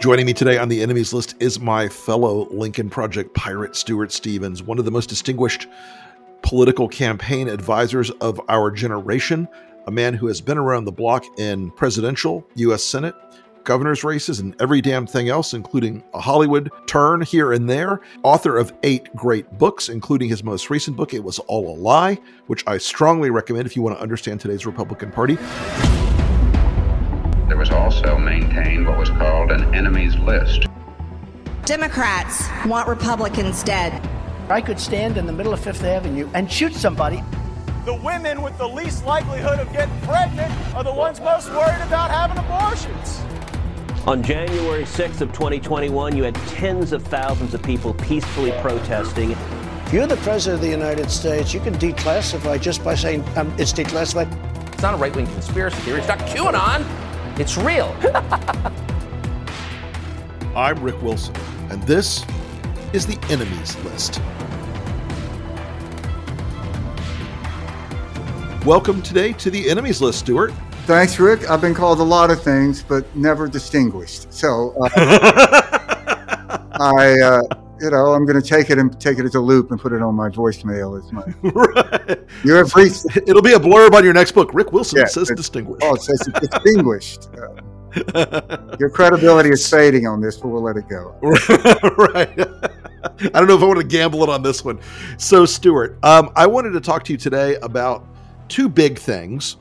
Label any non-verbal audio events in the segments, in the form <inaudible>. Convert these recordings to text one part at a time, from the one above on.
Joining me today on the enemies list is my fellow Lincoln Project pirate, Stuart Stevens, one of the most distinguished political campaign advisors of our generation, a man who has been around the block in presidential, U.S. Senate, governor's races, and every damn thing else, including a Hollywood turn here and there. Author of eight great books, including his most recent book, It Was All a Lie, which I strongly recommend if you want to understand today's Republican Party. There was also maintained what was called an enemies list. Democrats want Republicans dead. I could stand in the middle of Fifth Avenue and shoot somebody. The women with the least likelihood of getting pregnant are the ones most worried about having abortions. On January 6th of 2021, you had tens of thousands of people peacefully protesting. If you're the president of the United States, you can declassify just by saying um, it's declassified. It's not a right wing conspiracy theory. It's not QAnon. It's real. <laughs> I'm Rick Wilson, and this is the enemies list. Welcome today to the enemies list, Stuart. Thanks, Rick. I've been called a lot of things, but never distinguished. So uh, <laughs> I, uh, you know, I'm going to take it and take it as a loop and put it on my voicemail. As my <laughs> right. you have reached. It'll be a blurb on your next book. Rick Wilson Yeah, says distinguished. Oh, it says distinguished. Uh, <laughs> your credibility is fading on this, but we'll let it go. <laughs> right. I don't know if I want to gamble it on this one. So, Stuart, um, I wanted to talk to you today about two big things.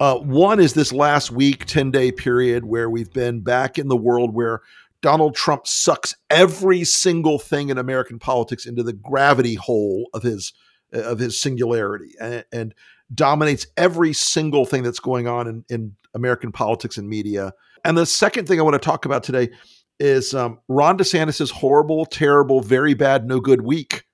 Uh, one is this last week, 10 day period where we've been back in the world where Donald Trump sucks every single thing in American politics into the gravity hole of his of his singularity and, and dominates every single thing that's going on in, in American politics and media. And the second thing I want to talk about today is um, Ron DeSantis's horrible, terrible, very bad, no good week,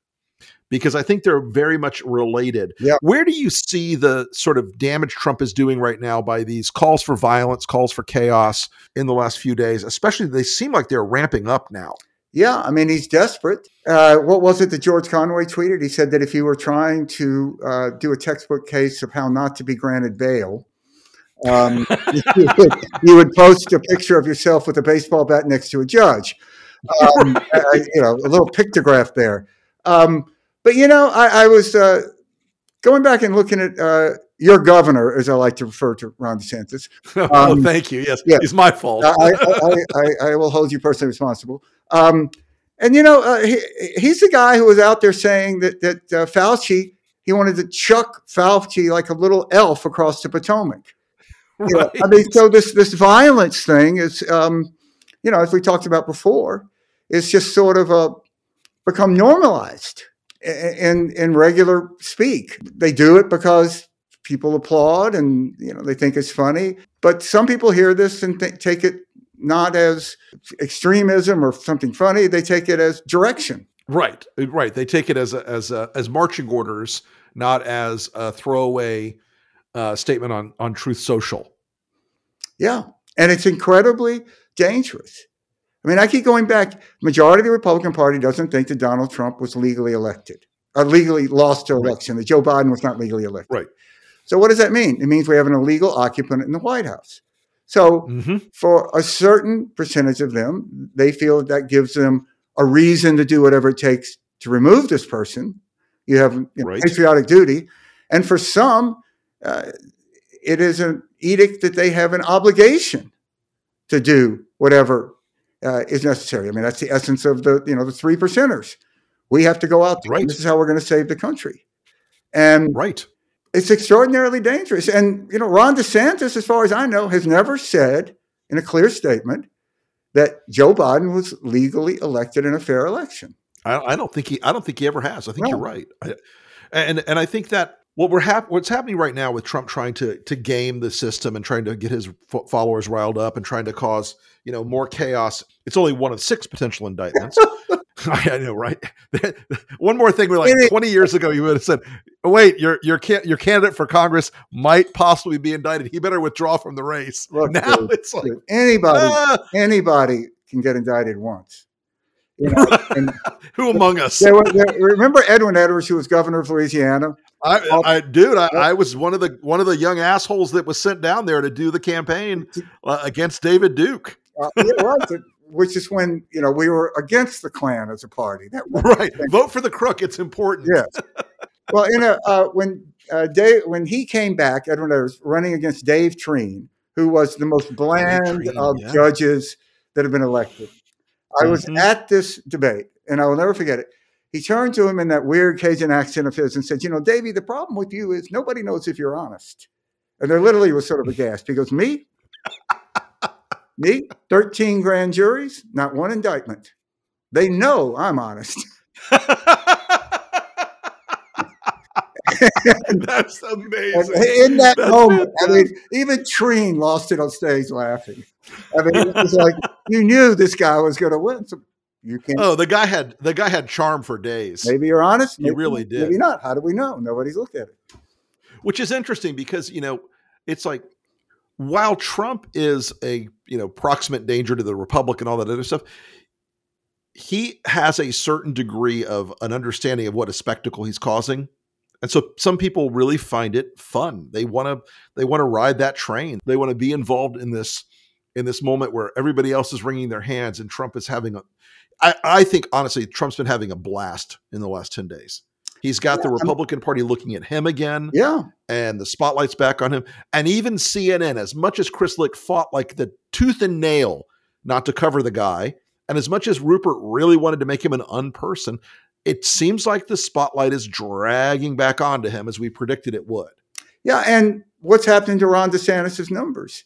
because I think they're very much related. Yeah. Where do you see the sort of damage Trump is doing right now by these calls for violence, calls for chaos in the last few days? Especially, they seem like they're ramping up now. Yeah, I mean, he's desperate. Uh, what was it that George Conway tweeted? He said that if you were trying to uh, do a textbook case of how not to be granted bail, um, <laughs> you, would, you would post a picture of yourself with a baseball bat next to a judge. Um, uh, you know, a little pictograph there. Um, but, you know, I, I was uh, going back and looking at uh, your governor, as I like to refer to Ron DeSantis. <laughs> oh, Um, thank you. Yes, yeah. it's my fault. I, I, I, will hold you personally responsible. Um, and you know, uh, he, he's the guy who was out there saying that that uh, Fauci he wanted to chuck Fauci like a little elf across the Potomac. <laughs> You know, I mean, so this this violence thing is, um, you know, as we talked about before, is just sort of a become normalized in in regular speak. They do it because people applaud and you know they think it's funny. But some people hear this and th- take it not as extremism or something funny. They take it as direction. Right, right. They take it as a, as a, as marching orders, not as a throwaway uh, statement on on Truth Social. Yeah, and it's incredibly dangerous. I mean, I keep going back. Majority of the Republican Party doesn't think that Donald Trump was legally elected, or legally lost the election. That Joe Biden was not legally elected. Right. So what does that mean? It means we have an illegal occupant in the White House. So hmm for a certain percentage of them, they feel that, that gives them a reason to do whatever it takes to remove this person. You have you know, Right. patriotic duty. And for some, uh, it is an edict that they have an obligation to do whatever uh, is necessary. I mean, that's the essence of the, you know, the three percenters. We have to go out there. Right. This is how we're going to save the country. And Right. it's extraordinarily dangerous. And you know, Ron DeSantis, as far as I know, has never said in a clear statement that Joe Biden was legally elected in a fair election. I, I don't think he. I don't think he ever has. I think No. you're right. I, and and I think that what we're hap- what's happening right now with Trump trying to to game the system and trying to get his fo- followers riled up and trying to cause you know more chaos. It's only one of six potential indictments. <laughs> <laughs> I know, right? <laughs> one more thing. We're like twenty years ago. You would have said, "Wait, your your can- your candidate for Congress might possibly be indicted. He better withdraw from the race." Look, now dude, it's like, Dude, anybody, ah, anybody can get indicted once. You know, who among us? there were, there, remember Edwin Edwards, who was governor of Louisiana? I, I, dude, I, I was one of the one of the young assholes that was sent down there to do the campaign uh, against David Duke. Uh, right. The- which is when you know we were against the Klan as a party. That right. Vote for the crook. It's important. Yes. <laughs> well, in a uh, when uh, Dave when he came back, Edwin was running against Dave Treen, who was the most bland Treen, of yeah. judges that have been elected. I was Mhm. at this debate, and I will never forget it. He turned to him in that weird Cajun accent of his and said, "You know, Davy, the problem with you is nobody knows if you're honest." And there literally was sort of a gasp. He goes, "Me, me, thirteen grand juries, not one indictment. They know I'm honest." <laughs> <laughs> That's amazing. in that That's moment, I mean, even Treen lost it on stage laughing. I mean, it was like you knew this guy was going to win. So you can't. Oh, the guy had the guy had charm for days. Maybe you're honest. He Maybe, really did. Maybe not. How do we know? Nobody's looked at it. which is interesting because you know it's like while Trump is a you know proximate danger to the republic and all that other stuff, he has a certain degree of an understanding of what a spectacle he's causing. And so some people really find it fun. They want to they want to ride that train. They want to be involved in this in this moment where everybody else is wringing their hands and Trump is having a I, I think honestly Trump's been having a blast in the last 10 days. He's got the Yeah, I'm- Republican Party looking at him again Yeah. and the spotlight's back on him. And even CNN, as much as Chris Licht fought like the tooth and nail not to cover the guy, and as much as Rupert really wanted to make him an unperson, it seems like the spotlight is dragging back onto him as we predicted it would. Yeah. And what's happening to Ron DeSantis' numbers?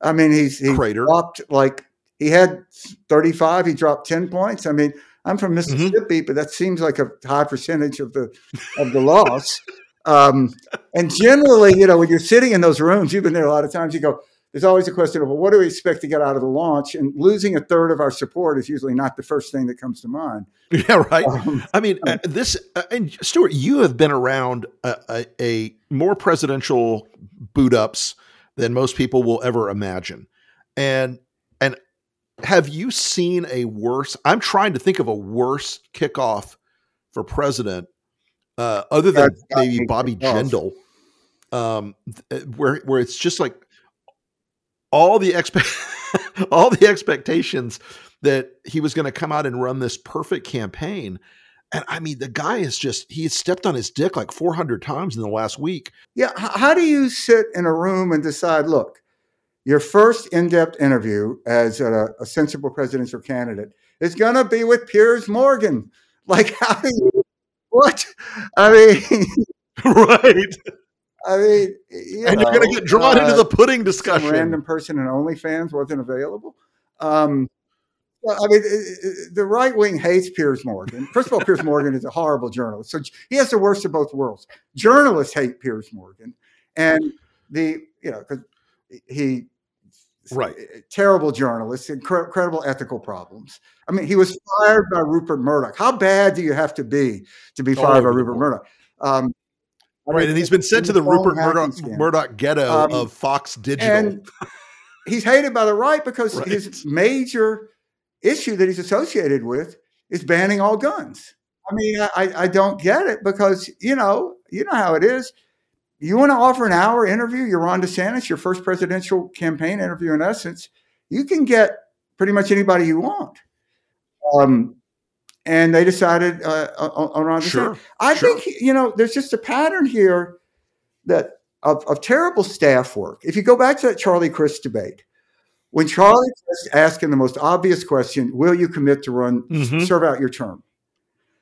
I mean, he's he Crater. dropped like he had 35. He dropped 10 points. I mean, I'm from Mississippi, but that seems like a high percentage of the of the loss. Um, and generally, you know, when you're sitting in those rooms, you've been there a lot of times. You go, there's always a question of, well, what do we expect to get out of the launch? And losing a third of our support is usually not the first thing that comes to mind. <laughs> Yeah, right. Um, I mean, uh, this uh, and Stuart, you have been around a, a, a more presidential boot ups than most people will ever imagine, and have you seen a worse? I'm trying to think of a worse kickoff for president, uh, other than That's maybe Bobby. Jindal, um, where where it's just like all the expect <laughs> all the expectations that he was going to come out and run this perfect campaign. And I mean, the guy is just, he stepped on his dick like 400 times in the last week. Yeah. How do you sit in a room and decide, look, your first in depth interview as a, a sensible presidential candidate is going to be with Piers Morgan? Like, how do you, what? I mean, <laughs> right. I mean, you And you're going to get drawn into uh, the pudding discussion. random person in OnlyFans wasn't available. Um, well, I mean, the right wing hates Piers Morgan. First of all, Piers Morgan is a horrible journalist, so he has the worst of both worlds. Journalists hate Piers Morgan, and the you know because he Right. terrible journalist, incredible ethical problems. I mean, he was fired by Rupert Murdoch. How bad do you have to be to be fired by Rupert. Murdoch? Um, Right. mean, And he's been sent to the Rupert Murdoch. Murdoch ghetto Um, of Fox Digital. and he's hated by the right because <laughs> Right. his major issue that he's associated with is banning all guns. I mean, I, I don't get it because you know, you know how it is. You want to offer an hour interview, you're Ron DeSantis, your first presidential campaign interview, in essence, you can get pretty much anybody you want. Um, and they decided uh, on, on Ron DeSantis. Sure. I sure. think you know there's just a pattern here that of, of terrible staff work. If you go back to that Charlie Crist debate, when Charlie was asking the most obvious question, "Will you commit to run Mhm. serve out your term?"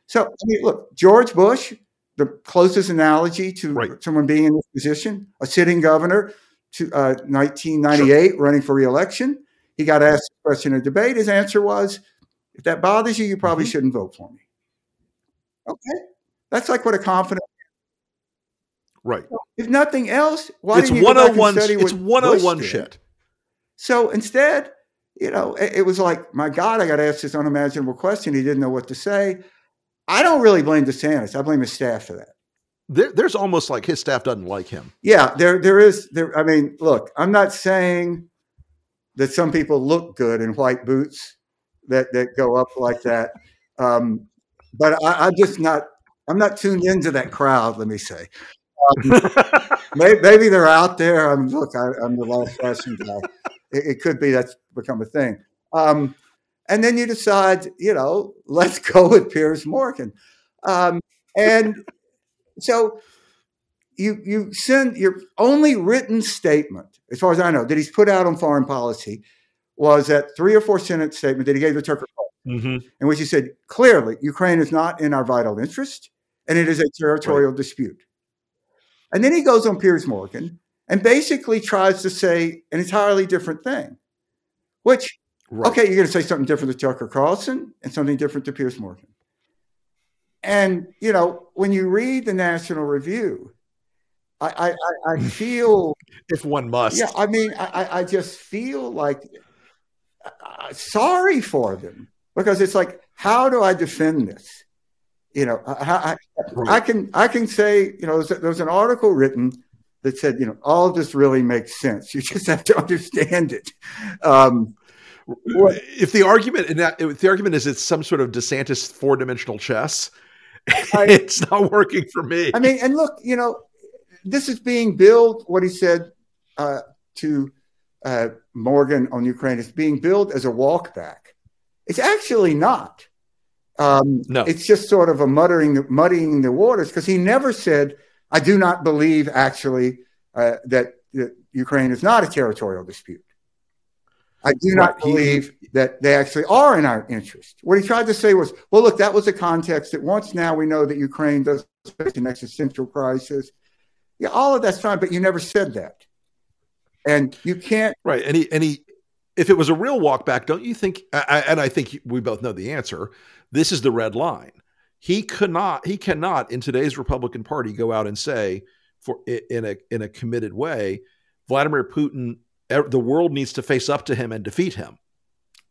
So I mean, look, George Bush, the closest analogy to Right. someone being in this position, a sitting governor to uh, 1998, running for reelection. He got asked a question in a debate. His answer was, "If that bothers you, you probably Mm-hmm. shouldn't vote for me." Okay, that's like what a confident. right. If nothing else, why It's didn't you go back and 101, study it's what 101 Bush did? shit. So instead, you know, it, it was like, my God, I got asked this unimaginable question. He didn't know what to say. I don't really blame DeSantis. I blame his staff for that. There, there's almost like his staff doesn't like him. Yeah, there, there is. There, I mean, look, I'm not saying that some people look good in white boots that that go up like that, um, but I, I'm just not. I'm not tuned into that crowd. Let me say. Um, <laughs> maybe, maybe they're out there. I'm look. I, I'm the last fashion guy. It, it could be that's become a thing. Um, and then you decide, you know, <laughs> let's go with Piers Morgan. Um, and so you you send your only written statement, as far as I know, that he's put out on foreign policy was that three or four sentence statement that he gave Tucker Carlson, Mm-hmm. in which he said clearly Ukraine is not in our vital interest and it is a territorial dispute. And then he goes on Piers Morgan and basically tries to say an entirely different thing, which Right. okay, you're going to say something different to Tucker Carlson and something different to Piers Morgan. And you know, when you read the National Review, I I, I, <laughs> feel If one must. yeah, I mean, I, I- just feel like uh, sorry for them because it's like, how do I defend this? You know, I, I, I can I can say, you know, there's, there was an article written that said, you know, all this really makes sense. <laughs> You just have to understand it. Um, if the argument and that- if the argument is it's some sort of DeSantis four dimensional chess, <laughs> I- it's not working for me. I mean, and look, you know, this is being billed. What he said uh, to uh, Morgan on Ukraine is being billed as a walkback. It's actually not. Um, No. it's just sort of a muttering, muddying the waters because he never said, "I do not believe actually uh, that, that Ukraine is not a territorial dispute." I do not believe that they actually are in our interest. What he tried to say was, well, look, that was a context that once now we know that Ukraine does face an existential crisis. Yeah, all of that's fine, but you never said that. And you can't, Right. And he, and he, if it was a real walk back, don't you think? I, and I think we both know the answer. This is the red line. He could not, he cannot in today's Republican Party go out and say, for in a in a committed way, Vladimir Putin, Er, the world needs to face up to him and defeat him.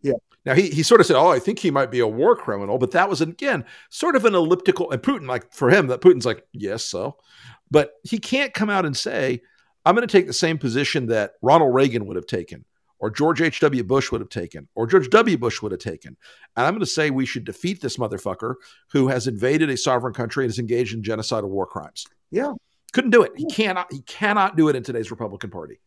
Yeah. Now he he sort of said, "Oh, I think he might be a war criminal," but that was again sort of an elliptical. And Putin, like for him, that Putin's like, "Yes, so," but he can't come out and say, I'm going to take the same position that Ronald Reagan would have taken, or George H.W. Bush would have taken, or George W. Bush would have taken. And I'm going to say we should defeat this motherfucker who has invaded a sovereign country and is engaged in genocidal war crimes. yeah. Couldn't do it. He cannot. He cannot do it in today's Republican Party.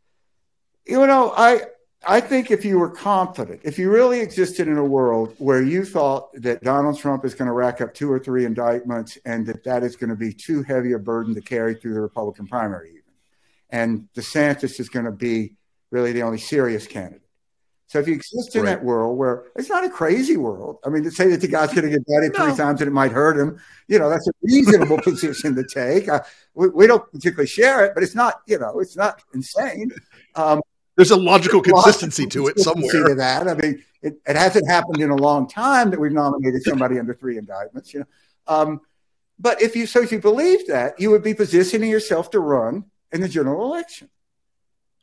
You know, I I think if you were confident, if you really existed in a world where you thought that Donald Trump is going to rack up two or three indictments and that that is going to be too heavy a burden to carry through the Republican primary, even, and DeSantis is going to be really the only serious candidate. So if you exist in Right. that world where it's not a crazy world, I mean, to say that the guy's going to get indicted No. three times and it might hurt him, you know, that's a reasonable <laughs> position to take. Uh, we, we don't particularly share it, but it's not, you know, it's not insane. Um, There's a logical consistency to it consistency somewhere. To that, I mean, it, it hasn't happened in a long time that we've nominated somebody under three indictments. You know, um, but if you so if you believe that, you would be positioning yourself to run in the general election.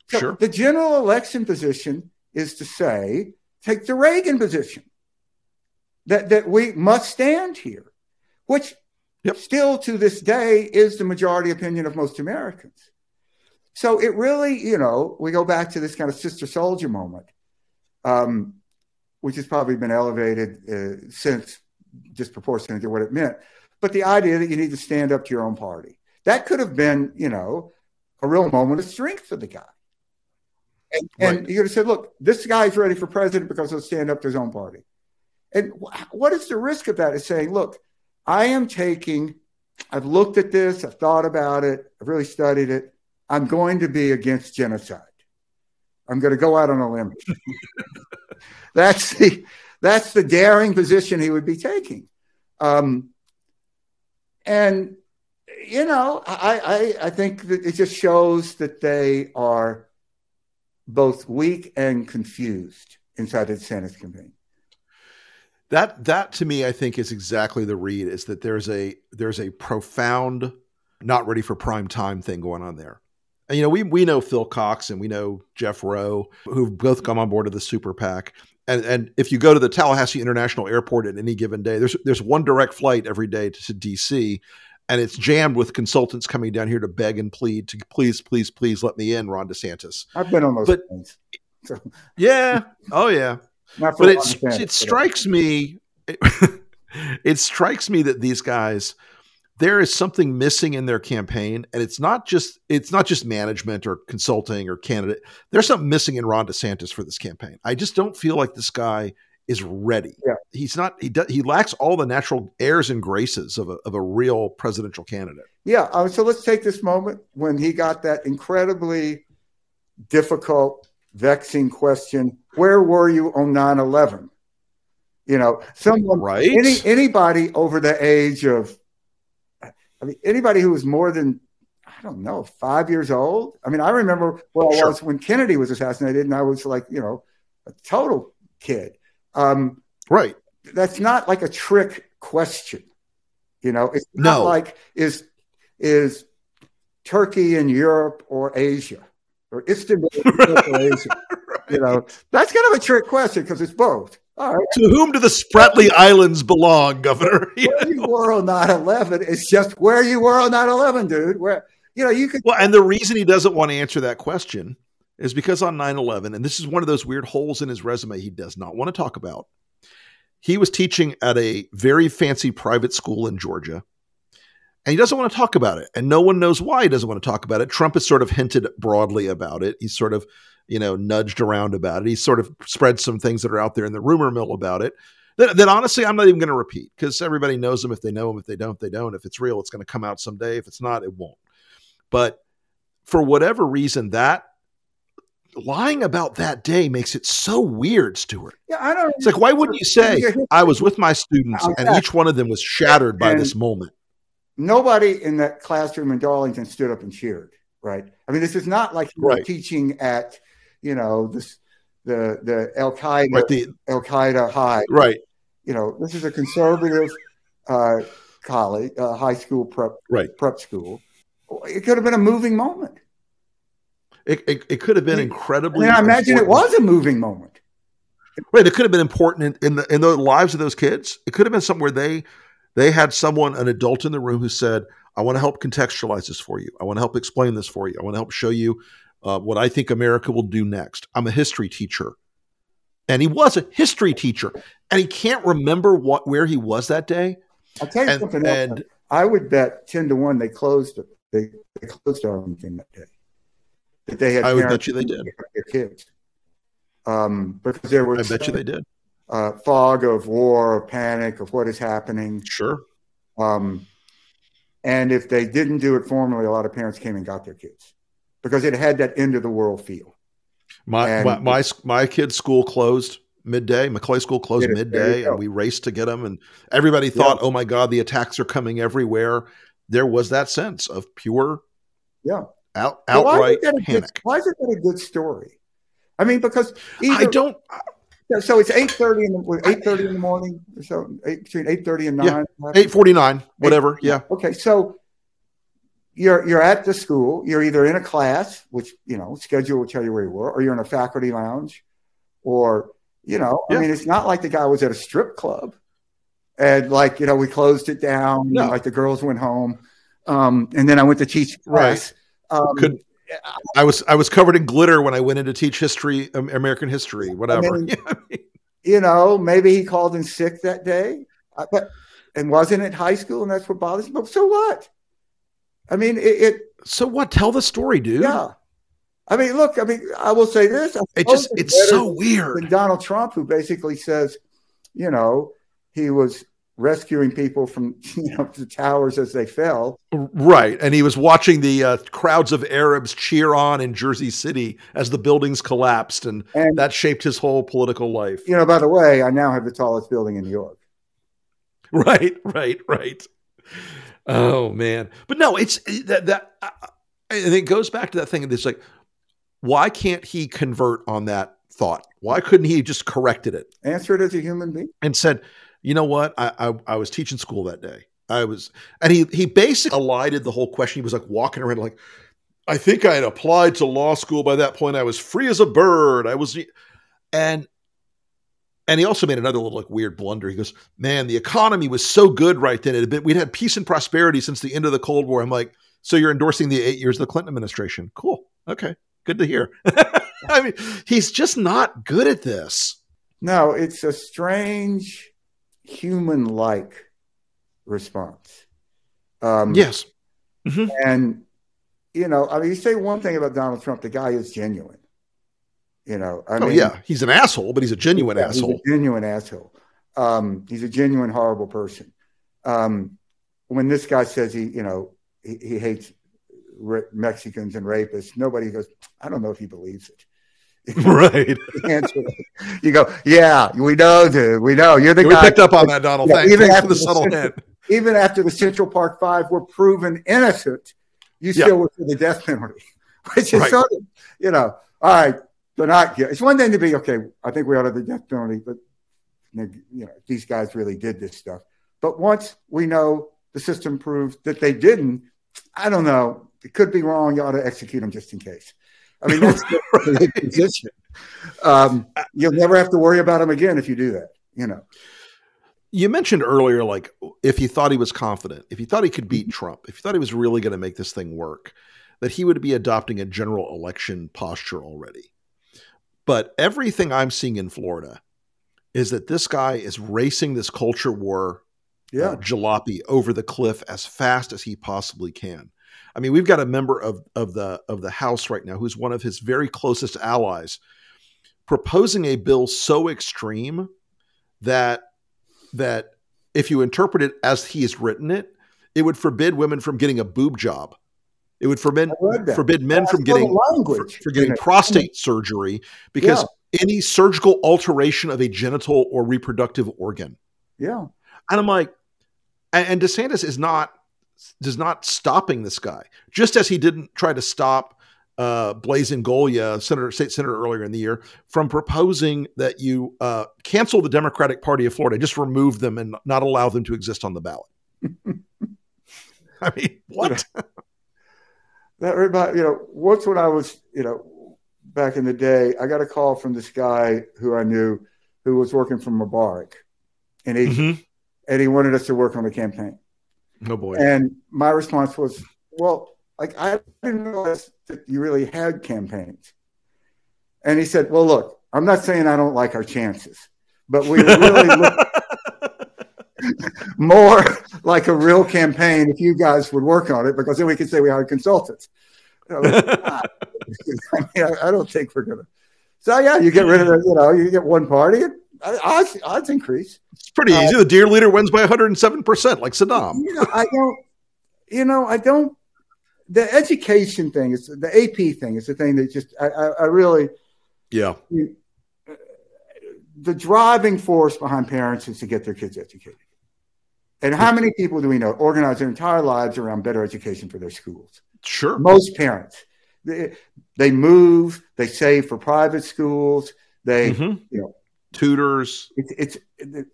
So Sure. The general election position is to say, take the Reagan position that that we must stand here, which Yep. still to this day is the majority opinion of most Americans. So it really, you know, we go back to this kind of Sister Souljah moment, um, which has probably been elevated uh, since disproportionate to what it meant. But the idea that you need to stand up to your own party that could have been, you know, a real moment of strength for the guy. And, and Right. you could have said, look, this guy's ready for president because he'll stand up to his own party. And what is the risk of that? Is saying, look, I am taking, I've looked at this, I've thought about it, I've really studied it. I'm going to be against genocide. I'm going to go out on a limb. <laughs> that's the that's the daring position he would be taking. Um, and you know, I, I I think that it just shows that they are both weak and confused inside the Senate campaign. That that to me, I think, is exactly the read. Is that there's a there's a profound, not ready for prime time thing going on there. And you know, we we know Phil Cox and we know Jeff Roe, who've both come on board of the Super PAC. And and if you go to the Tallahassee International Airport at any given day, there's there's one direct flight every day to DC, and it's jammed with consultants coming down here to beg and plead to please, please, please let me in, Ron DeSantis. I've been on those But- things. So, Yeah. Oh yeah. <laughs> not for but it's, DeSantis, it but- uh, strikes me <laughs> it strikes me that these guys there is something missing in their campaign and it's not just it's not just management or consulting or candidate there's something missing in ron desantis for this campaign i just don't feel like this guy is ready. Yeah. He's not. He does. He lacks all the natural airs and graces of a of a real presidential candidate. Yeah. Uh, so let's take this moment when he got that incredibly difficult, vexing question Where were you on 9 11? You know, someone, Right. any, anybody over the age of, I mean, anybody who was more than, I don't know, five years old. I mean, I remember where I Sure. was when Kennedy was assassinated, and I was like, you know, a total kid. Um, Right. that's not like a trick question. You know, it's not No. like is is Turkey in Europe or Asia or Istanbul Europe or <laughs> Asia. You know, that's kind of a trick question because it's both. All right, To whom do the Spratly Islands belong, Governor? <laughs> where you were on 9-11 is just where you were on 9-11, dude. Where you know you could Well, and the reason he doesn't want to answer that question is because on 9 11, and this is one of those weird holes in his resume he does not want to talk about. He was teaching at a very fancy private school in Georgia, and he doesn't want to talk about it. And no one knows why he doesn't want to talk about it. Trump has sort of hinted broadly about it. He's sort of, you know, nudged around about it. He's sort of spread some things that are out there in the rumor mill about it. That, that honestly, I'm not even going to repeat because everybody knows him. If they know him, if they don't, they don't. If it's real, it's going to come out someday. If it's not, it won't. But for whatever reason, that lying about that day makes it so weird, Stuart. yeah, I don't It's like, why wouldn't you say, I was with my students and each one of them was shattered by And- this moment? nobody in that classroom in Darlington stood up and cheered, right? I mean, this is not like you Right. teaching at, you know, this the the Al Qaeda Right. The, Al Qaeda high. right. You know, this is a conservative uh, college, uh, high school prep Right. prep school. It could have been a moving moment. It, it, it could have been incredibly. I imagine it was a moving moment. Right. It could have been important in, in the in the lives of those kids. It could have been somewhere they they had someone, an adult in the room who said, I want to help contextualize this for you. I want to help explain this for you. I want to help show you uh, what I think America will do next. I'm a history teacher. And he was a history teacher. And he can't remember what where he was that day. I'll tell you And, something else. I would bet ten to one they closed. They, they closed Darlington that day. That they had. I would bet you they did. Their kids. Um, because there was. I bet you they did. uh, fog of war, of panic, of what is happening. Sure. Um, and if they didn't do it formally, a lot of parents came and got their kids because it had that end of the world feel. My my, my my kid's school closed midday. Maclay School closed it? Midday, and we raced to get them. And everybody thought, "Oh my God, the attacks are coming everywhere." There was that sense of pure, Yeah. Out, why outright it a good- panic. why is it that a good story? I mean, because either, I don't. So it's eight thirty in the eight thirty in the morning, or so eight, between eight thirty and Yeah. nine. Eight forty nine, whatever. Yeah, Okay, so you're you're at the school. You're either in a class, which you know schedule will tell you where you were, or you're in a faculty lounge, or you know, Yeah. I mean, it's not like the guy was at a strip club, and like you know, we closed it down. No. Like the girls went home, um, and then I went to teach class. Um, Could- I was I was covered in glitter when I went in to teach history, um, American history, whatever. <laughs> mean, you know, maybe he called in sick that day, uh, but and wasn't at high school, and that's what bothers me. But so what? I mean, it, it So what? Tell the story, dude. yeah. I mean, look. I mean, I will say this. It just it's so weird. Donald Trump, who basically says, you know, he was rescuing people from <laughs> you know the towers as they fell. Right. And he was watching the uh, crowds of Arabs cheer on in Jersey City as the buildings collapsed. And, And that shaped his whole political life. you know, by the way, I now have the tallest building in New York. <laughs> Right, right, right. Oh, man. But no, it's that, that, uh, and it goes back to that thing. And it's like, why can't he convert on that thought? Why couldn't he just corrected it Answer it as a human being. and said, you know what? I, I, I was teaching school that day. I was, and he, he basically elided the whole question. He was like walking around like, I think I had applied to law school by that point. I was free as a bird. I was, and and he also made another little like weird blunder. He goes, "Man, the economy was so good right then. It had been, we'd had peace and prosperity since the end of the Cold War." I'm like, "So you're endorsing the eight years of the Clinton administration? Cool. Okay, good to hear." <laughs> I mean, he's just not good at this. No, it's a strange human-like response. Um, Yes, And, you know, I mean, you say one thing about Donald Trump, the guy is genuine. You know, I oh mean, yeah, he's an asshole, but he's a genuine yeah, asshole. He's a genuine asshole. Um, he's a genuine horrible person. Um, when this guy says he, you know, he, he hates ra- Mexicans and rapists, nobody goes, I don't know if he believes it. <laughs> right. Answer. You go, yeah, we know, dude. We know. You're the we guy. We picked up on that, Donald. Yeah, Thanks, even thanks after for the subtle Central- hint. Even after the Central Park Five were proven innocent, you Yeah. still were for the death penalty, <laughs> which is Right. sort of, you know, all right, they're not guilty. It's one thing to be, okay, I think we ought to have the death penalty, but, you know, these guys really did this stuff. But once we know the system proves that they didn't, I don't know. It could be wrong. You ought to execute them just in case. I mean, that's the <laughs> position. Um, you'll never have to worry about him again if you do that. You know, You mentioned earlier, like if he thought he was confident, if he thought he could beat Mm-hmm. Trump, if he thought he was really going to make this thing work, that he would be adopting a general election posture already. But everything I'm seeing in Florida is that this guy is racing this culture war yeah. uh, jalopy over the cliff as fast as he possibly can. I mean, we've got a member of of the of the House right now who's one of his very closest allies proposing a bill so extreme that that if you interpret it as he has written it, it would forbid women from getting a boob job. It would forbid I read that. forbid men That's from getting for, language for getting mm-hmm. prostate surgery because any surgical alteration of a genital or reproductive organ. Yeah. And I'm like, and DeSantis is not does not stopping this guy, just as he didn't try to stop uh, Blaise Ingoglia, Senator State Senator earlier in the year, from proposing that you uh, cancel the Democratic Party of Florida, just remove them and not allow them to exist on the ballot. <laughs> I mean, what? That remind you know, once when I was, you know, back in the day, I got a call from this guy who I knew who was working for Mubarak. And he Mhm. and he wanted us to work on the campaign. Oh boy. And my response was, Well, like I didn't realize that you really had campaigns. And he said, Well, look, I'm not saying I don't like our chances, but we really look <laughs> <laughs> more like a real campaign if you guys would work on it, because then we could say we hired consultants. Ah. <laughs> I, mean, I, I don't think we're gonna. So yeah, you get rid of the, you know, you get one party, and odds, odds increase. It's pretty easy. The dear leader wins by 107%, like Saddam. You know, I don't. You know, I don't. The education thing is the AP thing is the thing that just I, I, I really Yeah. the driving force behind parents is to get their kids educated. And how many people do we know organize their entire lives around better education for their schools? Sure. Most parents. They, they move, they save for private schools, they, Mhm. you know, Tutors. it's, it's the,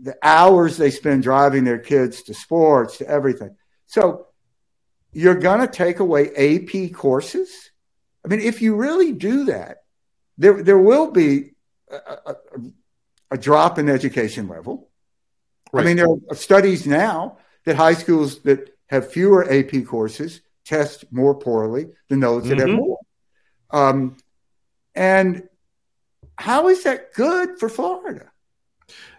the hours they spend driving their kids to sports, to everything. So you're going to take away AP courses? I mean, if you really do that, there, there will be a, a, a drop in education level. I mean, there are studies now that high schools that have fewer AP courses test more poorly than those that have Mhm. more. Um, and how is that good for Florida?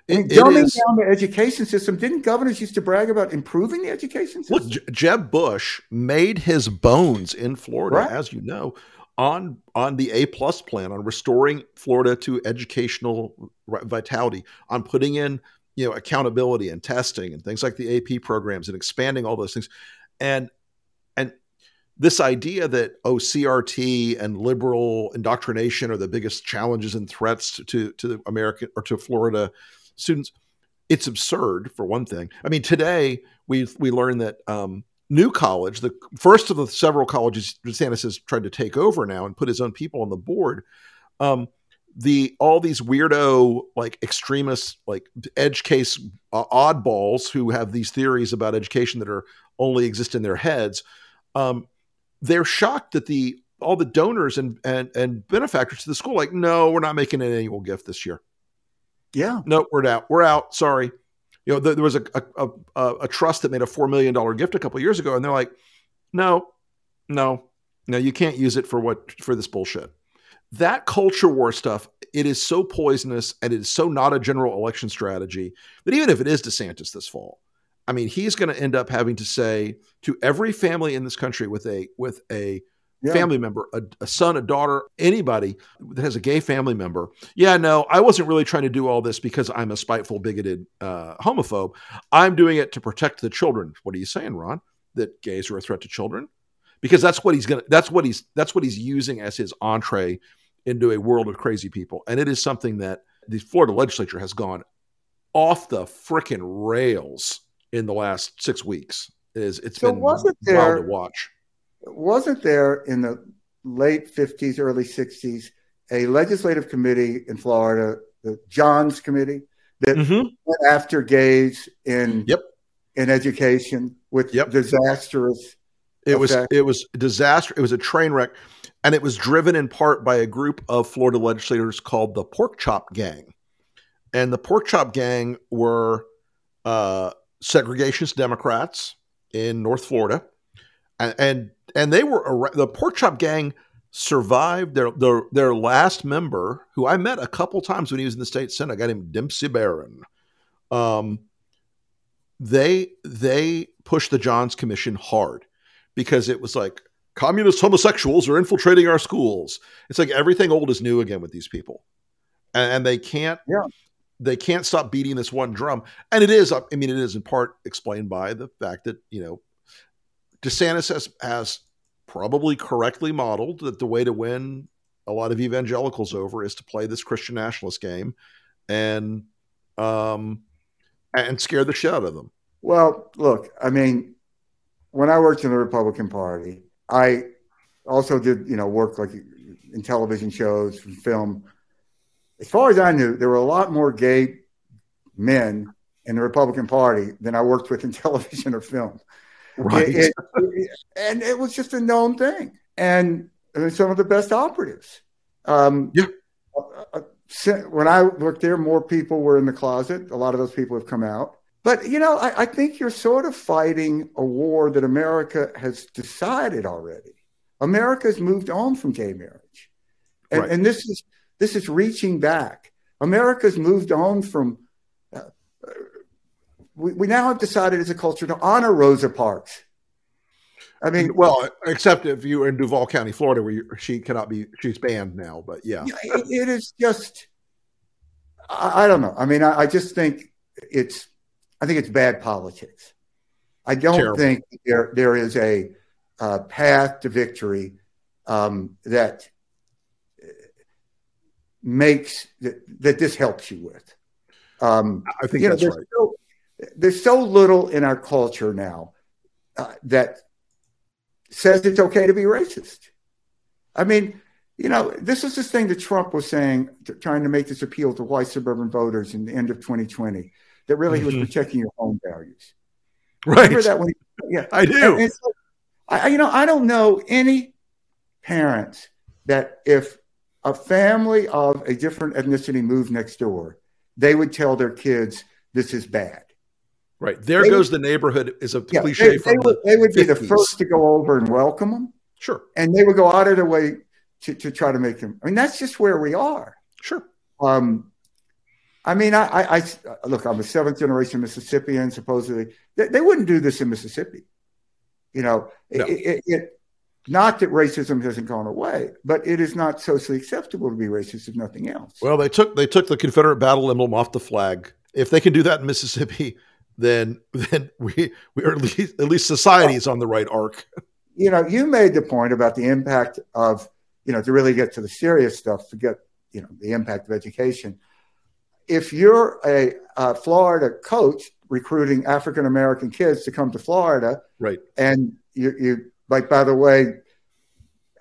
It- dumbing down the education system. Didn't governors used to brag about improving the education system? Look, Jeb Bush made his bones in Florida, Right. as you know, on on the A plus plan, on restoring Florida to educational vitality, on putting in you know accountability and testing and things like the AP programs and expanding all those things, and this idea that oh CRT and liberal indoctrination are the biggest challenges and threats to to the American or to Florida students it's absurd for one thing. I mean, today we we learned that um, New College, the first of the several colleges DeSantis has tried to take over now and put his own people on the board. Um, the all these weirdo like extremists, like edge case uh, oddballs who have these theories about education that are only exist in their heads. Um, they're shocked that the all the donors and and and benefactors to the school like, no, we're not making an annual gift this year Yeah. no, we're out. We're out. Sorry. You know, there, there was a, a, a, a trust that made a $4 million gift a couple of years ago. And they're like, no, no, no, you can't use it for what, for this bullshit. That culture war stuff, it is so poisonous and it is so not a general election strategy that even if it is DeSantis this fall, I mean, he's going to end up having to say to every family in this country with a, with a, Yeah. family member, a, a son, a daughter, anybody that has a gay family member. Yeah, no, I wasn't really trying to do all this because I'm a spiteful, bigoted uh, homophobe. I'm doing it to protect the children. What are you saying, Ron? That gays are a threat to children? Because that's what he's gonna. That's what he's. That's what he's using as his entree into a world of crazy people, and it is something that the Florida legislature has gone off the frickin' rails in the last six weeks. It is it's So been wasn't wild there- to watch. wasn't there in the late 50s, early 60s, a legislative committee in Florida, the Johns Committee, that Mhm. went after gays in Yep. in education with Yep. disastrous. It was it was a disaster. It was a train wreck, and it was driven in part by a group of Florida legislators called the Pork Chop Gang, and the Pork Chop Gang were uh, segregationist Democrats in North Florida, and and, and they were the Pork Chop Gang survived their, their their last member, who I met a couple times when he was in the state senate. I got him Dempsey Barron. Um, they they pushed the Johns Commission hard because it was like communist homosexuals are infiltrating our schools. It's like everything old is new again with these people, and, and they can't. Yeah. They can't stop beating this one drum, and it is. I mean, it is in part explained by the fact that you know DeSantis has has probably correctly modeled that the way to win a lot of evangelicals over is to play this Christian nationalist game, and um, and scare the shit out of them. Well, look, I mean, when I worked in the Republican Party, I also did, you know, work like in television shows film. As far as I knew, there were a lot more gay men in the Republican Party than I worked with in <laughs> television or film. It- it- it- and it was just a known thing. And I mean, some of the best operatives. Um, Yeah. uh, uh, when I worked there, more people were in the closet. A lot of those people have come out. But, you know, I, I think you're sort of fighting a war that America has decided already. America's moved on from gay marriage. And, Right. and this is this is reaching back. America's moved on from uh, we, we now have decided as a culture to honor Rosa Parks. I mean, well, except if you're in Duval County, Florida, where you, she cannot be, she's banned now. But yeah, it, it is just I, I don't know. I mean, I, I just think it's I think it's bad politics. I don't Terrible. think there there is a uh, path to victory um, that makes that, that this helps you with. Um, I think you know, that's there's right. So, there's so little in our culture now uh, that says it's okay to be racist. I mean, you know, this is this thing that Trump was saying, t- trying to make this appeal to white suburban voters in the end of 2020, that really he was Mhm. protecting your home values. Right. Remember that when, he- yeah, I do. and like- I, I- you know, I don't know any parents that if a family of a different ethnicity moved next door, they would tell their kids this is bad. Right. There They- goes the neighborhood is a Yeah, cliche they, from they would, the they would be the first to go over and welcome them, Sure. and they would go out of their way to, to try to make them. I mean, that's just where we are. Sure. Um, I mean, I, I, I look. I'm a seventh generation Mississippian. Supposedly, they, they wouldn't do this in Mississippi. You know, it, No. it, it, not that racism hasn't gone away, but it is not socially acceptable to be racist if nothing else. Well, they took they took the Confederate battle emblem off the flag. If they can do that in Mississippi, <laughs> then then we we are at least at least society is on the right arc. <laughs> you know, you made the point about the impact of, you know, to really get to the serious stuff, forget, you know, the impact of education. If you're a, uh Florida coach recruiting African American kids to come to Florida, Right. and you, you like, by the way,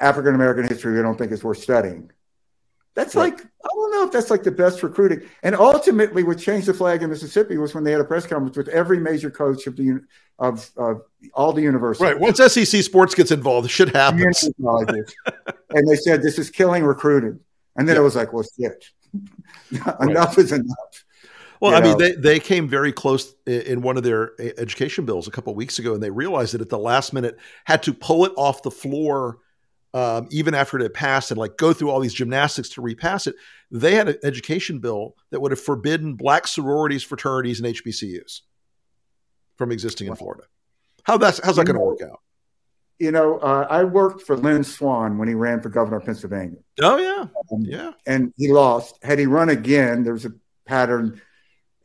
African American history, we don't think is worth studying. That's Right. like, I don't know if that's like the best recruiting. And ultimately, what changed the flag in Mississippi was when they had a press conference with every major coach of the of, of all the universities Right. Once SEC sports gets involved, shit happens. <laughs> and they said this is killing recruiting. And then Yeah. it was like, well, shit, <laughs> enough is enough. Well, you I mean, they, they came very close in one of their e- education bills a couple of weeks ago, and they realized that at the last minute had to pull it off the floor, um, even after it had passed, and like go through all these gymnastics to repass it. They had an education bill that would have forbidden black sororities, fraternities, and HBCUs from existing in Florida. How that's how's that going to work out? you know, uh, I worked for Lynn Swann when he ran for governor of Pennsylvania. Oh yeah, Um, yeah. and he lost. Had he run again, there's a pattern.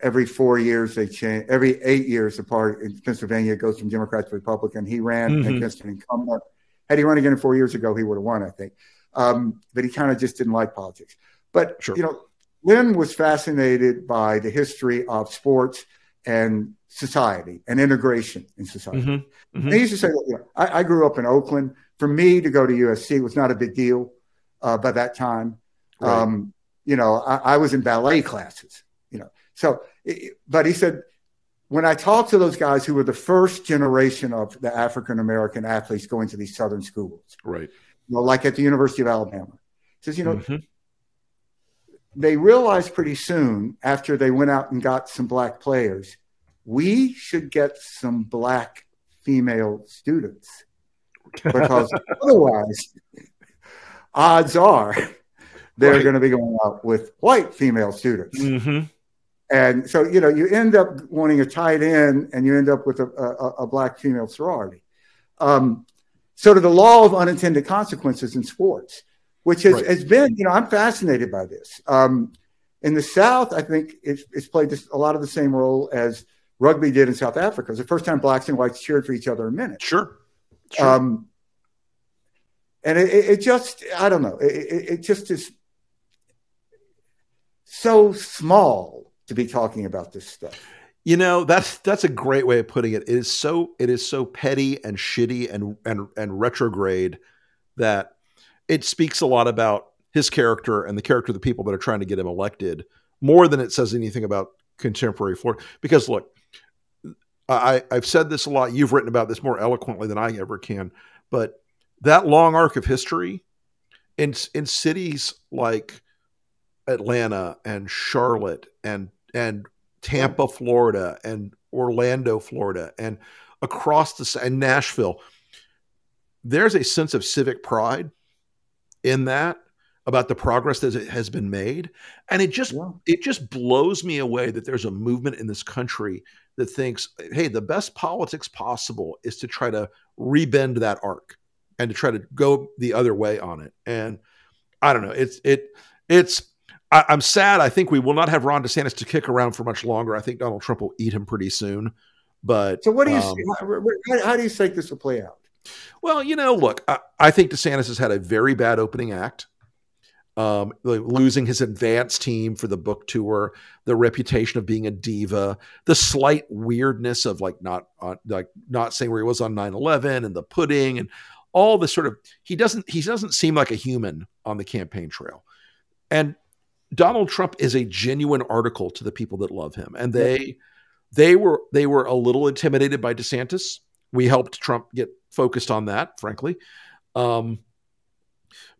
Every four years they change. Every eight years, the party in Pennsylvania goes from Democrat to Republican. He ran Mhm. against an incumbent. Had he run again four years ago, he would have won, I think. Um, but he kind of just didn't like politics. But Sure. you know, Lynn was fascinated by the history of sports and society and integration in society. Mhm. Mhm. They used to say, you know, I, I grew up in Oakland. For me to go to USC was not a big deal uh, by that time. Right. Um, you know, I, I was in ballet classes. So but he said when I talked to those guys who were the first generation of the African American athletes going to these southern schools, Right. you know, like at the University of Alabama, he says, you know, Mhm. they realized pretty soon after they went out and got some black players, we should get some black female students because <laughs> otherwise, odds are they're Right. going to be going out with white female students. Mhm. And so, you know, you end up wanting a tight end and you end up with a, a, a black female sorority. Um, so, to the law of unintended consequences in sports, which has, Right. has been, you know, I'm fascinated by this. Um, in the South, I think it's, it's played this, a lot of the same role as rugby did in South Africa. It's the first time blacks and whites cheered for each other in minutes. Sure. Sure. Um, and it, it, just, I don't know, it, it just is so small to be talking about this stuff. You know, that's that's a great way of putting it. It is so it is so petty and shitty and and and retrograde that it speaks a lot about his character and the character of the people that are trying to get him elected more than it says anything about contemporary Florida. Because look, I I've said this a lot. You've written about this more eloquently than I ever can. But that long arc of history in in cities like Atlanta and Charlotte and and Tampa, Florida, and Orlando, Florida, and across the and Nashville. There's a sense of civic pride in that about the progress that has been made, and it just Yeah. it just blows me away that there's a movement in this country that thinks, hey, the best politics possible is to try to rebend that arc and to try to go the other way on it. And I don't know, it's it it's I, I'm sad. I think we will not have Ron DeSantis to kick around for much longer. I think Donald Trump will eat him pretty soon. But So, what do you, um, how, how do you think this will play out? well, you know, look, I, I think DeSantis has had a very bad opening act. Um, like losing his advance team for the book tour, the reputation of being a diva, the slight weirdness of like not uh, like not saying where he was on 9-11 and the pudding and all the sort of he doesn't he doesn't seem like a human on the campaign trail. And Donald Trump is a genuine article to the people that love him. And they they were they were a little intimidated by DeSantis. We helped Trump get focused on that, frankly. Um,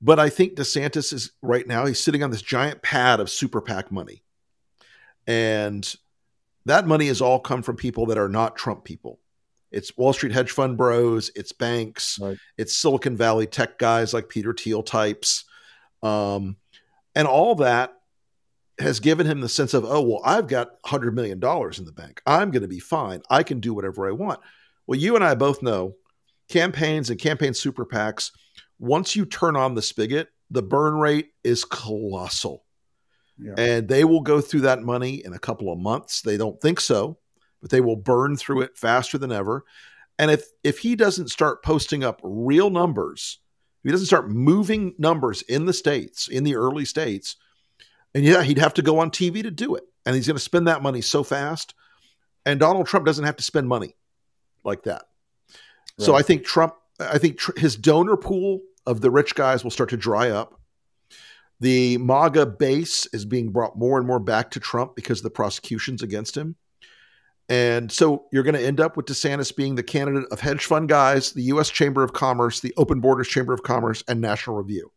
but I think DeSantis is right now, he's sitting on this giant pad of super PAC money. And that money has all come from people that are not Trump people. It's Wall Street hedge fund bros, it's banks, Right. it's Silicon Valley tech guys like Peter Thiel types. Um, and all that has given him the sense of, oh, well, I've got $100 million in the bank. I'm going to be fine. I can do whatever I want. Well, you and I both know campaigns and campaign super PACs, once you turn on the spigot, the burn rate is colossal. Yeah. And they will go through that money in a couple of months. They don't think so, but they will burn through it faster than ever. And if if he doesn't start posting up real numbers, if he doesn't start moving numbers in the states, in the early states, and yeah, he'd have to go on TV to do it. And he's going to spend that money so fast. And Donald Trump doesn't have to spend money like that. So I think Trump, I think tr- his donor pool of the rich guys will start to dry up. The MAGA base is being brought more and more back to Trump because of the prosecutions against him. And so you're going to end up with DeSantis being the candidate of hedge fund guys, the U.S. Chamber of Commerce, the Open Borders Chamber of Commerce, and National Review.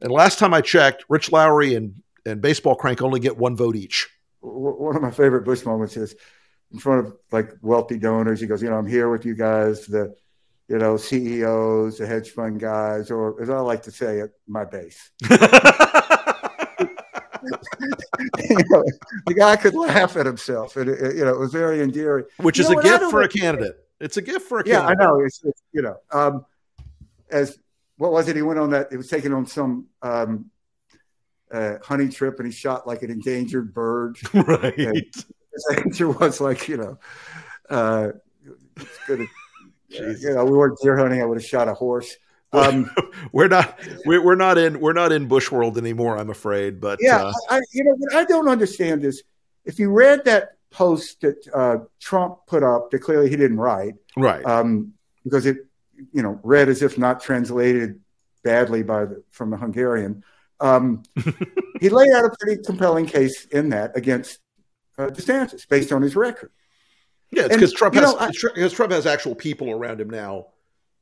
And last time I checked, Rich Lowry and, and Baseball Crank only get one vote each. One of my favorite Bush moments is in front of like wealthy donors. He goes, you know, I'm here with you guys, the, you know, CEOs, the hedge fund guys, or as I like to say, at my base. <laughs> <laughs> you know, the guy could laugh at himself, and it, you know, it was very endearing. Which You is a gift for a candidate. It's a gift for a candidate. Yeah, king. I know. It's, it's you know, um, as what was it? He went on that. It was taken on some um, uh, hunting trip, and he shot like an endangered bird. <laughs> right. And His answer was like, you know, uh, it's good. <laughs> you know, we weren't deer hunting. I would have shot a horse. Um, <laughs> we're not we're, we're not in we're not in bush world anymore. I'm afraid. But yeah, uh, I, you know, what I don't understand is if you read that post that uh, Trump put up that clearly he didn't write, right. um, because it, you know, read as if not translated badly by the, from the Hungarian. Um, <laughs> he laid out a pretty compelling case in that against uh, DeSantis based on his record. yeah, it's because Trump has know, I- because Trump has actual people around him now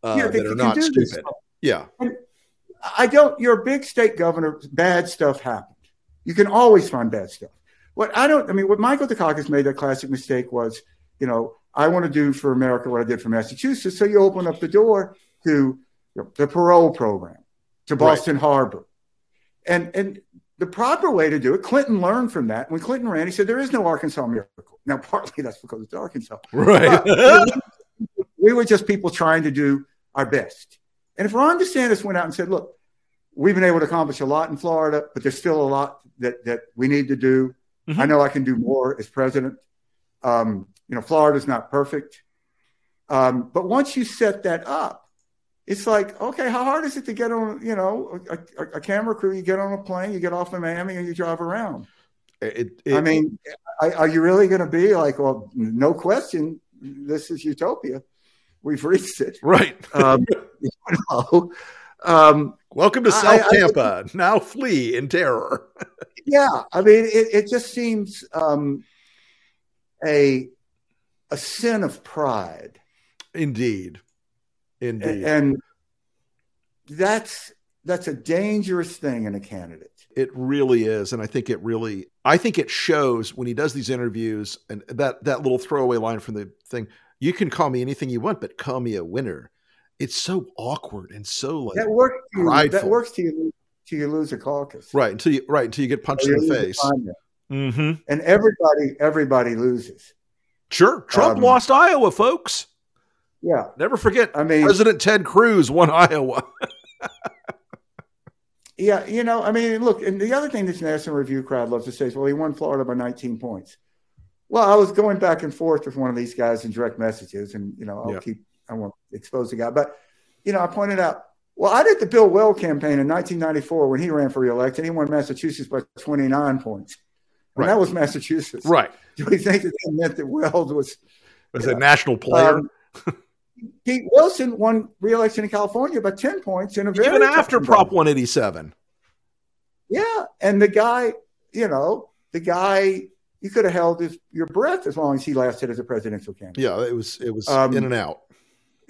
uh, Yeah, that are not stupid. Yeah. I don't. You're a big state governor. Bad stuff happened. You can always find bad stuff. What I don't. I mean, what Michael Dukakis made that classic mistake was, you know, I want to do for America what I did for Massachusetts. So you open up the door to you know, the parole program, to Boston Harbor, and and the proper way to do it. Clinton learned from that. When Clinton ran, he said there is no Arkansas miracle. Now, <laughs> partly that's because it's Arkansas. Right. We were just people trying to do our best. And if Ron DeSantis went out and said, look, we've been able to accomplish a lot in Florida, but there's still a lot that, that we need to do. Mhm. I know I can do more as president. Um, you know, Florida's not perfect. Um, but once you set that up, it's like, okay, how hard is it to get on, you know, a, a, a camera crew? You get on a plane, you get off in Miami, and you drive around. It, it, I mean, are, are you really going to be like, well, no question, this is utopia. We've reached it. right. Um, <laughs> you know, um, Welcome to South I- Tampa. now flee in terror. <laughs> yeah, I mean, it, it just seems um, a a sin of pride, Indeed. Indeed. and that's that's a dangerous thing in a candidate. It really is, and I think it really, I think it shows when he does these interviews, and that that little throwaway line from the thing. You can call me anything you want, but call me a winner. It's so awkward and so like That works. To you, that works to you till you lose a caucus. right until you right until you get punched Or in the face. Mm-hmm. And everybody, everybody loses. Sure, Trump Um, lost Iowa, folks. Yeah, Never forget, I mean, President Ted Cruz won Iowa. <laughs> Yeah, you know, I mean, look, and the other thing this National Review crowd loves to say is, well, he won Florida by 19 points. Well, I was going back and forth with one of these guys in direct messages, and, you know, I'll Yeah. keep, I won't expose the guy. But, you know, I pointed out, well, I did the Bill Weld campaign in 1994 when he ran for reelection. He won Massachusetts by 29 points. And Right. that was Massachusetts. right, <laughs> Do you think that that meant that Weld was. as Yeah. a national player. Um, <laughs> Pete Wilson won re-election in California by 10 points in a very Even after. Prop 187. Yeah, and the guy, you know, the guy, you could have held his, your breath as long as he lasted as a presidential candidate. Yeah, it was it was Um, in and out.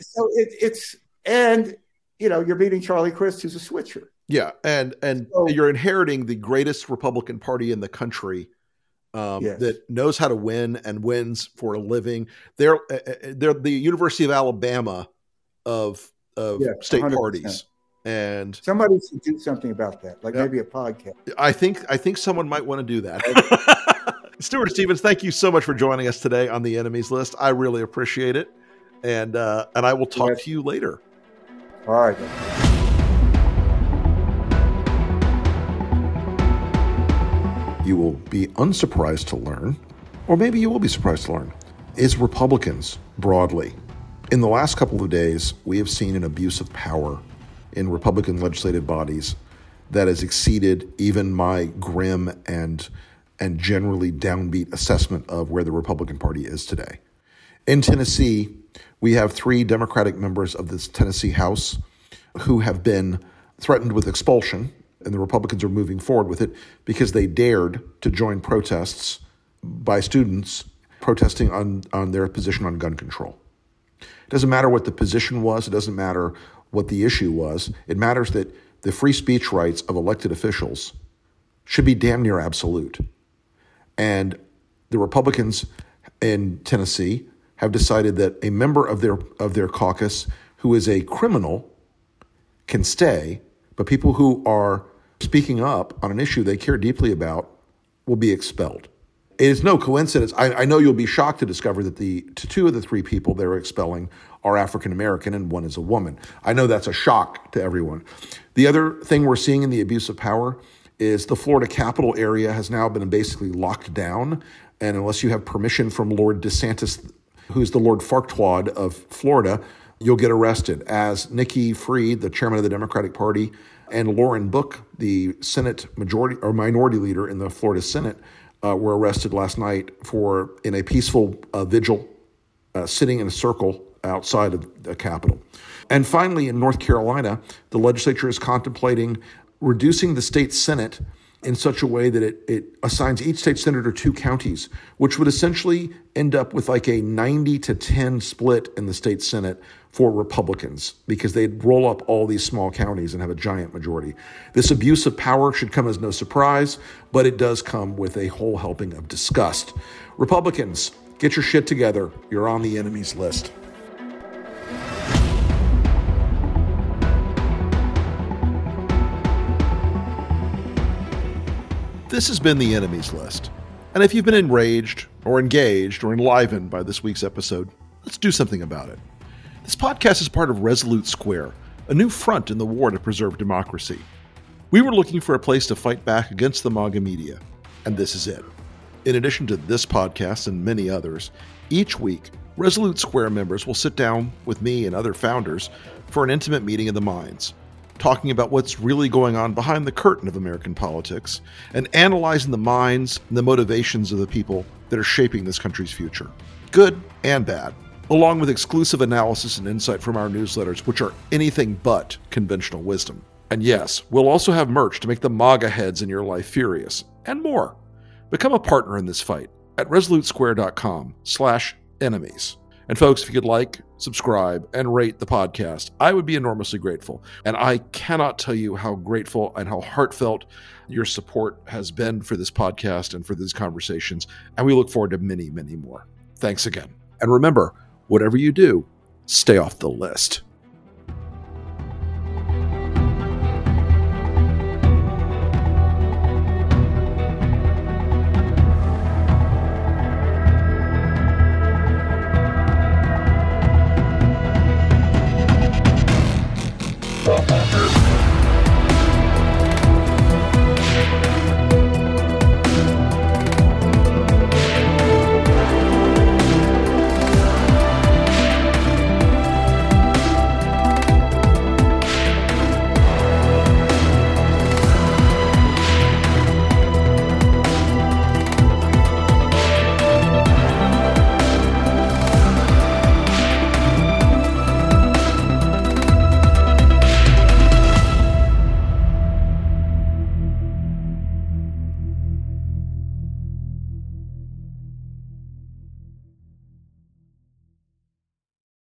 So it, it's and you know you're beating Charlie Crist, who's a switcher. Yeah, and and So- you're inheriting the greatest Republican Party in the country um, Yes. that knows how to win and wins for a living. They're uh, uh, they're the University of Alabama of of Yeah, state 100%. parties, and Somebody should do something about that, like Yeah. maybe a podcast. I think I think someone might want to do that. <laughs> Stuart Stevens, thank you so much for joining us today on the enemies list. I really appreciate it, and uh, and I will talk Yes. to you later. All right. You will be unsurprised to learn, or maybe you will be surprised to learn, is Republicans broadly. In the last couple of days, we have seen an abuse of power in Republican legislative bodies that has exceeded even my grim and and generally downbeat assessment of where the Republican Party is today. In Tennessee, we have three Democratic members of this Tennessee House who have been threatened with expulsion, and the Republicans are moving forward with it because they dared to join protests by students protesting on, on their position on gun control. It doesn't matter what the position was, it doesn't matter what the issue was. It matters that the free speech rights of elected officials should be damn near absolute. And the Republicans in Tennessee have decided that a member of their of their caucus who is a criminal can stay, but people who are speaking up on an issue they care deeply about will be expelled. It is no coincidence. I, I know you'll be shocked to discover that the two of the three people they're expelling are African American and one is a woman. I know that's a shock to everyone. The other thing we're seeing in the abuse of power is the Florida capital area has now been basically locked down. And unless you have permission from Lord DeSantis, who's the Lord Farquaad of Florida, you'll get arrested. As Nikki Fried, the chairman of the Democratic Party, and Lauren Book, the Senate majority or minority leader in the Florida Senate, uh, were arrested last night for in a peaceful uh, vigil, uh, sitting in a circle outside of the Capitol. And finally, in North Carolina, the legislature is contemplating reducing the state Senate in such a way that it, it assigns each state senator two counties, which would essentially end up with like a 90 to 10 split in the state Senate for Republicans because they'd roll up all these small counties and have a giant majority. This abuse of power should come as no surprise, but it does come with a whole helping of disgust. Republicans, get your shit together. You're on the enemy's list. This has been the enemies list. And if you've been enraged or engaged or enlivened by this week's episode, let's do something about it. This podcast is part of Resolute Square, a new front in the war to preserve democracy. We were looking for a place to fight back against the MAGA media, and this is it. In addition to this podcast and many others, each week, Resolute Square members will sit down with me and other founders for an intimate meeting of the minds talking about what's really going on behind the curtain of American politics and analyzing the minds and the motivations of the people that are shaping this country's future, good and bad, along with exclusive analysis and insight from our newsletters, which are anything but conventional wisdom. And yes, we'll also have merch to make the MAGA heads in your life furious, and more. Become a partner in this fight at resolutesquare.com slash enemies. And folks, if you could like, subscribe, and rate the podcast, I would be enormously grateful. And I cannot tell you how grateful and how heartfelt your support has been for this podcast and for these conversations. And we look forward to many, many more. Thanks again. And remember, whatever you do, stay off the list.